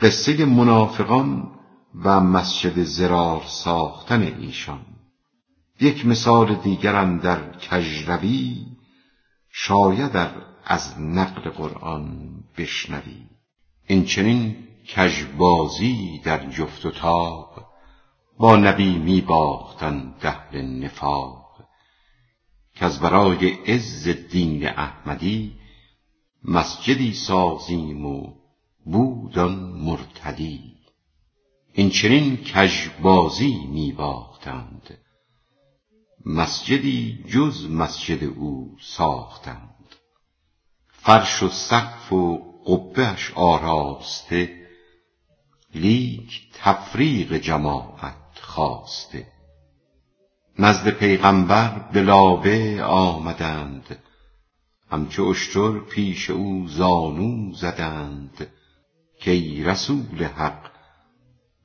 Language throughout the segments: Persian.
قصه منافقان و مسجد زرار ساختن ایشان. یک مثال دیگر در کجروی شاید از نقل قرآن بشنوی. این چنین کژبازی در جفت و تاب با نبی می باختن دهل نفاق. از برای عز دین احمدی مسجدی سازیم و بودان مرتدی. این چنین کژبازی می باختند مسجدی جز مسجد او ساختند. فرش و سقف و قبهش آراسته لیک تفریق جماعت خواسته. نزد پیغمبر به آمدند. همچو اشتر پیش او زانو زدند. کی رسول حق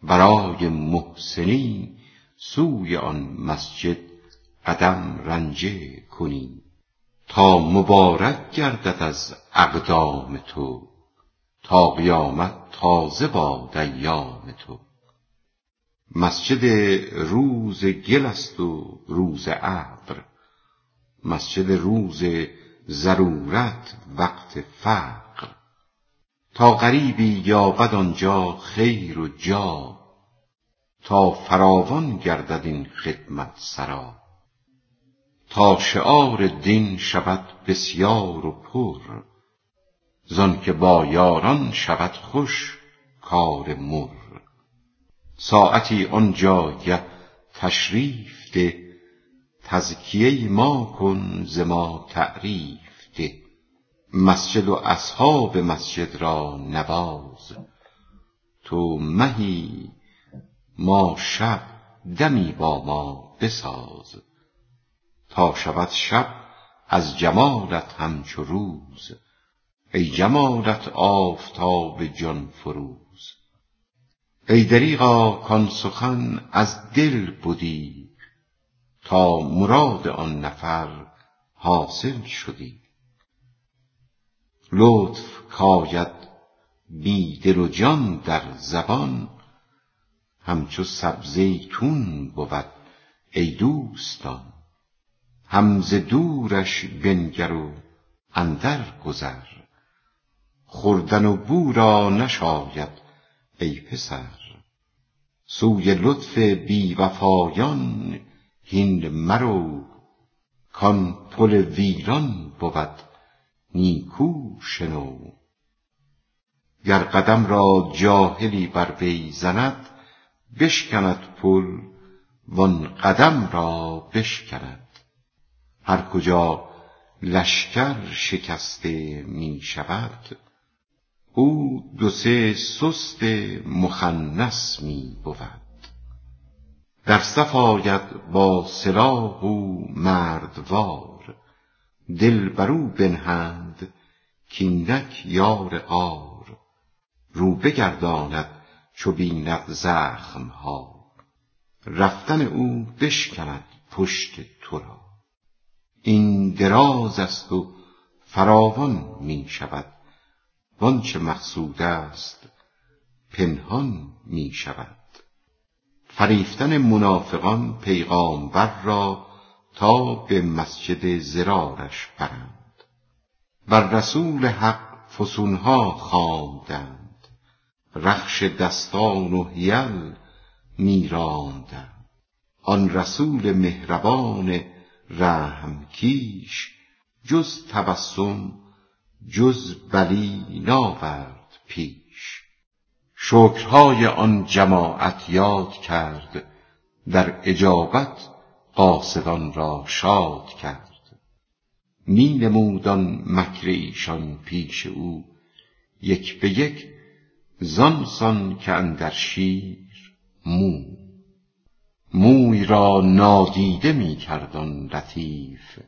برای محسنی سوی آن مسجد قدم رنجه کنی. تا مبارک گردد از اقدام تو تا قیامت تازه باد ایام تو. مسجد روز گل است و روز ابر. مسجد روز ضرورت وقت فقر. تا غریبی یابد آنجا خیر و جا. تا فراوان گردد این خدمت سرا. تا شعار دین شود بسیار و پر. زان که با یاران شود خوش کار مر. ساعتی آنجا گه تشریف ده. تزکیه ما کن ز ما تعریف ده. مسجد و اصحاب مسجد را نواز. تو مهی ما شب دمی با ما بساز. تا شود شب از جمالت همچو روز. ای جمالت آفتاب جان فروز. ای دریغا کان سخن از دل بدی. تا مراد آن نفر حاصل شدی. لطف کاید بی دل و جان در زبان. همچو سبزیتون بود ای دوستان. هم ز دورش بنگر و اندر گذر. خوردن و بو را نشاید ای پسر. سوی لطف بی وفایان هین مرو کان پل ویران بود نیکو شنو. گر قدم را جاهلی بر وی زند بشکند پل وان قدم را بشکند. هر کجا لشکر شکسته می شود او دو سه سست مخنث می بود. در صف آید با سلاح او مردوار. دل بر او بنهند کاینک یار غار رو بگرداند چو بیند زخم ها رفتن او بشکند پشت تو را این دراز است و فراوان می شود. وآنچه مقصود است پنهان می شود. فریفتن منافقان پیغامبر را تا به مسجد زرارش برند. بر رسول حق فسونها خواندند. رخش دستان و حیل می راندند آن رسول مهربان رحم کیش جز تبسم جز بلی ناورد پیش. شکرهای آن جماعت یاد کرد در اجابت قاصدان را شاد کرد. می نمود آن مکر ایشان پیش او. یک به یک زان سان که اندر شیر مو. موی را نادیده می کرد آن لطیف.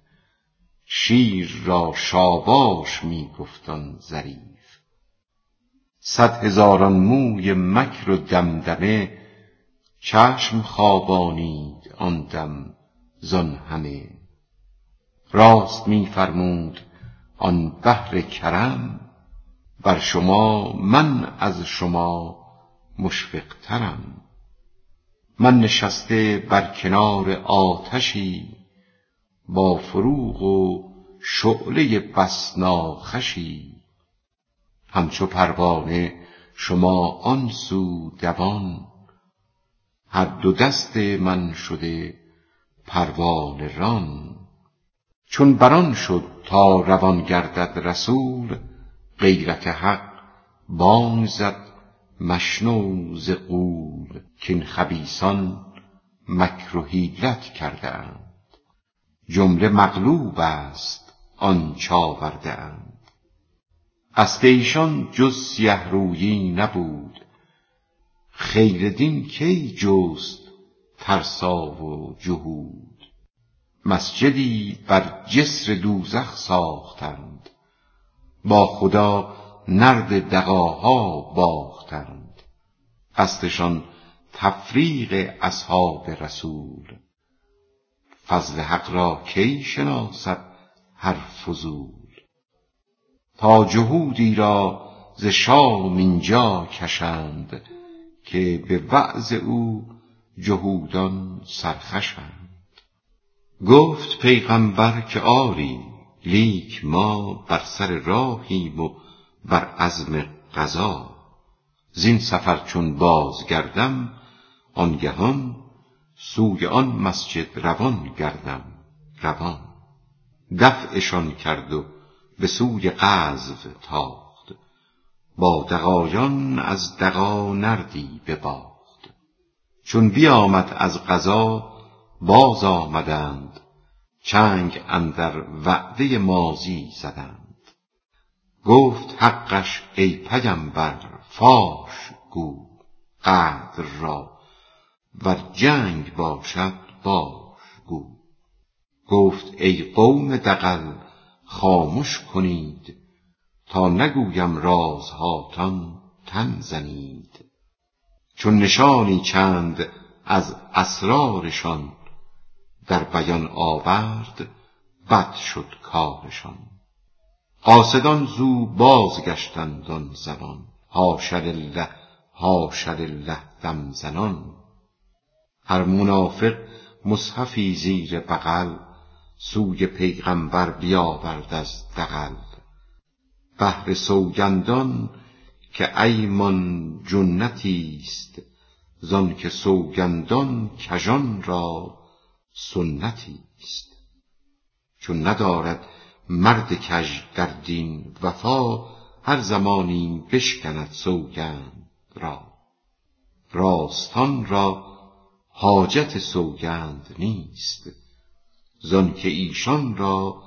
شیر را شاباش می گفت آن ظریف. صد هزاران موی مکر و دمدمه چشم خوابانید آن دم. زان همه. راست می فرمود آن بحر کرم بر شما من از شما مشفقترم. من نشسته بر کنار آتشی با فروغ و شعله بس ناخوشی همچو پروانه شما آن سو دوان هر دو دست من شده پروانه ران. چون بران شد تا روان گردد رسول غیرت حق بانگ زد مشنو ز غول کاین خبیثان مکر و کرده اند جمله مغلوب است آنچ آورده اند. قصد ایشان جز سیه رویی نبود. خیر دین کی جست؟ ترسا و جهود. مسجدی بر جسر دوزخ ساختند. با خدا نرد دغاها باختند. قصدشان تفریق اصحاب رسول. فضل حق را کی شناسد هر فضول؟ تا جهودی را ز شام اینجا کشند که به وعظ او جهودان سرخوشند گفت پیغامبر که آری لیک ما بر سر راهیم و بر عزم قضا. زین سفر چون بازگردم آنگهان سوی آن مسجد روان گردم روان. دفعشان کرد و به سوی غزو تاخت. با دغایان از دغا نردی بباخت چون بیامد از غزا باز آمدند. چنگ اندر وعده ماضی زدند. گفت حقش ای پیمبر فاش گو قدر را ور جنگ باشد باش گو. گفت ای قوم دغل خامش کنید. تا نگویم رازهاتان تن زنید. چون نشانی چند از اسرارشان در بیان آورد بد شد کارشان. قاصدان زو بازگشتند آن زمان حاش لله حاش لله دم زنان. هر منافق مصحفی زیر بغل سوی پیغمبر بیاورد از دغل. بهر سوگندان که ایمان جنتیست زانک سوگندان کژان را سنتیست چون ندارد مرد کژ در دین وفا هر زمانی بشکند سوگند را. راستان را حاجت سوگند نیست زانکه ایشان را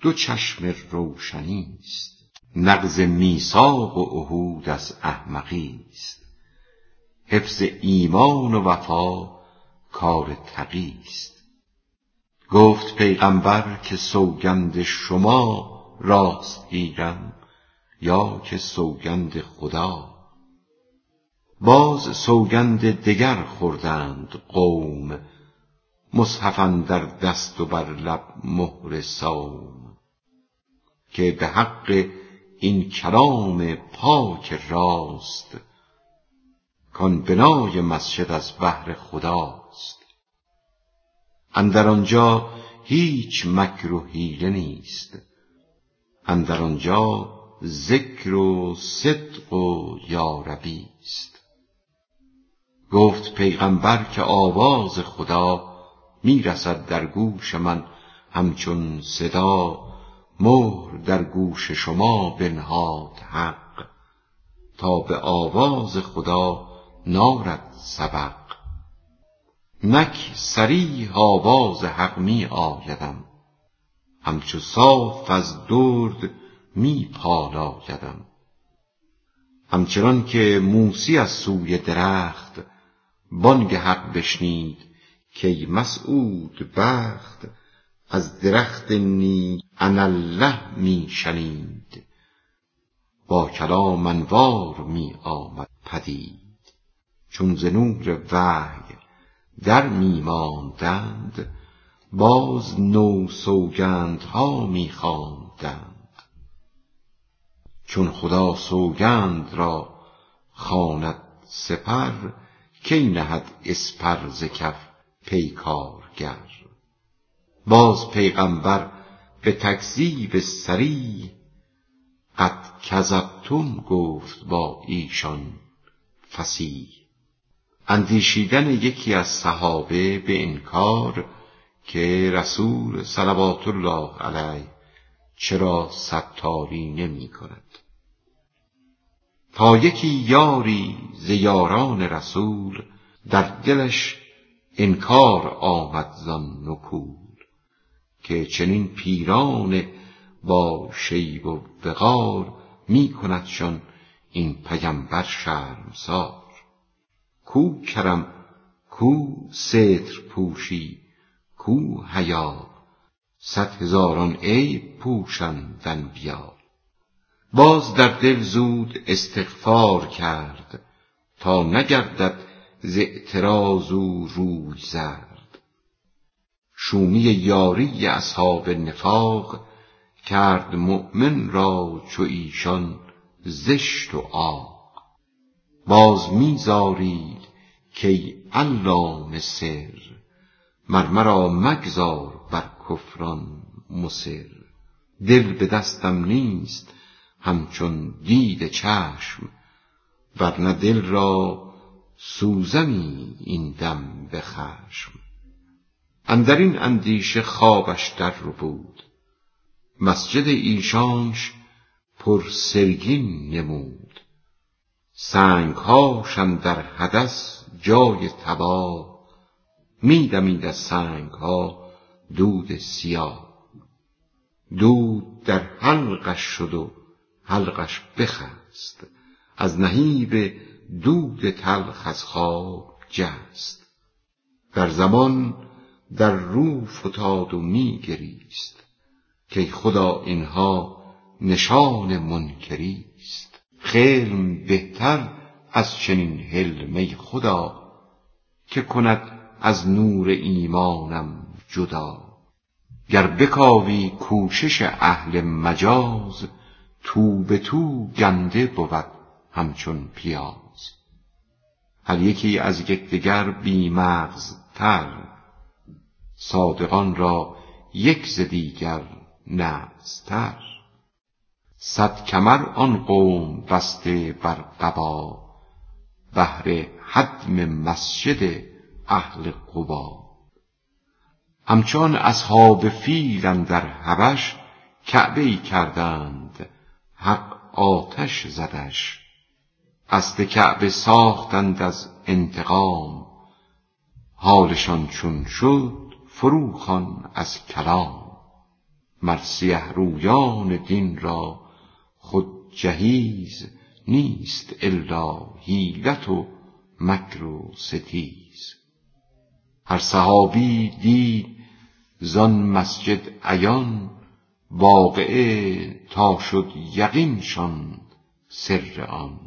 دو چشم روشنیست نقض میثاق و عهود از احمقیست حفظ ایمان و وفا کار تقیست گفت پیغمبر که سوگند شما راست گیرم یا که سوگند خدا. باز سوگند دگر خوردند قوم مصحف اندر دست و بر لب مهر صوم. که به حق این کلام پاک راست کان بنای مسجد از بهر خداست. اندر آنجا هیچ مکر و حیله نیست اندر آنجا ذکر و صدق و یاربیست گفت پیغمبر که آواز خدا می رسد در گوش من همچون صدا مهر در گوش شما بنهاد حق تا به آواز خدا نارد سبق. نک صریح آواز حق می آیدم همچو صاف از درد می پالایدم. همچنان که موسی از سوی درخت بانگ حق بشنید کای مسعود بخت از درخت نی اناالله می شنید. با کلام انوار می آمد پدید. چون ز نور در می ماندند باز نو سوگندها می خواندند. چون خدا سوگند را خواند سپر کی نهد اسپر ز کف پیکارگر. باز پیغمبر به تکذیب سری قد کذبتم گفت با ایشان فصیح. اندیشیدن یکی از صحابه به انکار که رسول صلوات الله علیه چرا ستاری نمی کند. تا یکی یاری ز یاران رسول در دلش انکار آمد نکول که چنین پیران با شیب و وقار می کندشان این پیمبر شرمسار. کو کرم کو ستر پوشی کو حیا صد هزاران عیب پوشندن بیا باز در دل زود استغفار کرد تا نگردد ز اعتراض او روی زرد. شومی یاری اصحاب نفاق کرد مؤمن را چو ایشان زشت و آق باز میزارید کی علام سر مر مرا مگذار بر کفران مصر. دل به دستم نیست همچون دید چشم ورنه دل را سوزمی این دم به خشم. اندرین اندیشه خوابش در بود. مسجد ایشانش پر سرگین نمود. سنگهاش در حدث جای تباه. می دمید از سنگها دود سیاه. دود در حلقش شد و حلقش بخست. از نهیب دود تلخ از خواب جست. در زمان در رو فتاد و می گریست. که خدا اینها نشان منکریست خیل بهتر از چنین حلمه خدا که کند از نور ایمانم جدا. گر بکاوی کوشش اهل مجاز تو به تو گنده بود همچون پیاز. هر یکی از یکدیگر بی تر صادقان را یک ز دیگر نغزتر صد کمر آن قوم بسته بر قبا بهر هدم مسجد اهل قبا. همچون اصحاب فیل در حبش کعبه ای کردند حق آتش زدش. قصد کعبه ساختند از انتقام حالشان چون شد فروخان از کلام. مر رویان دین را خود جهیز نیست الا حیلت و مکر و ستیز. هر صحابی دید زان مسجد عیان واقعه تا شد یقینشان سر آن.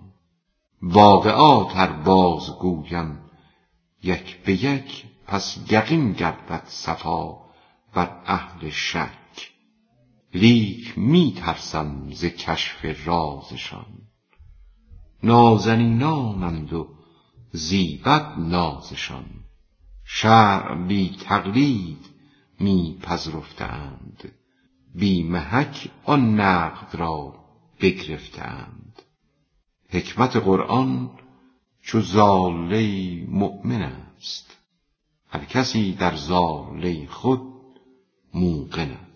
واقعات ار باز گویم یک به یک پس یقین گردد صفا بر اهل شک. لیک می ترسم ز کشف رازشان. نازنینانند و زیبد نازشان. شرع بی تقلید می پذرفتند. بی محک آن نقد را بگرفتند. حکمت قرآن چو زاله مؤمن است. هر کسی در زاله خود موقن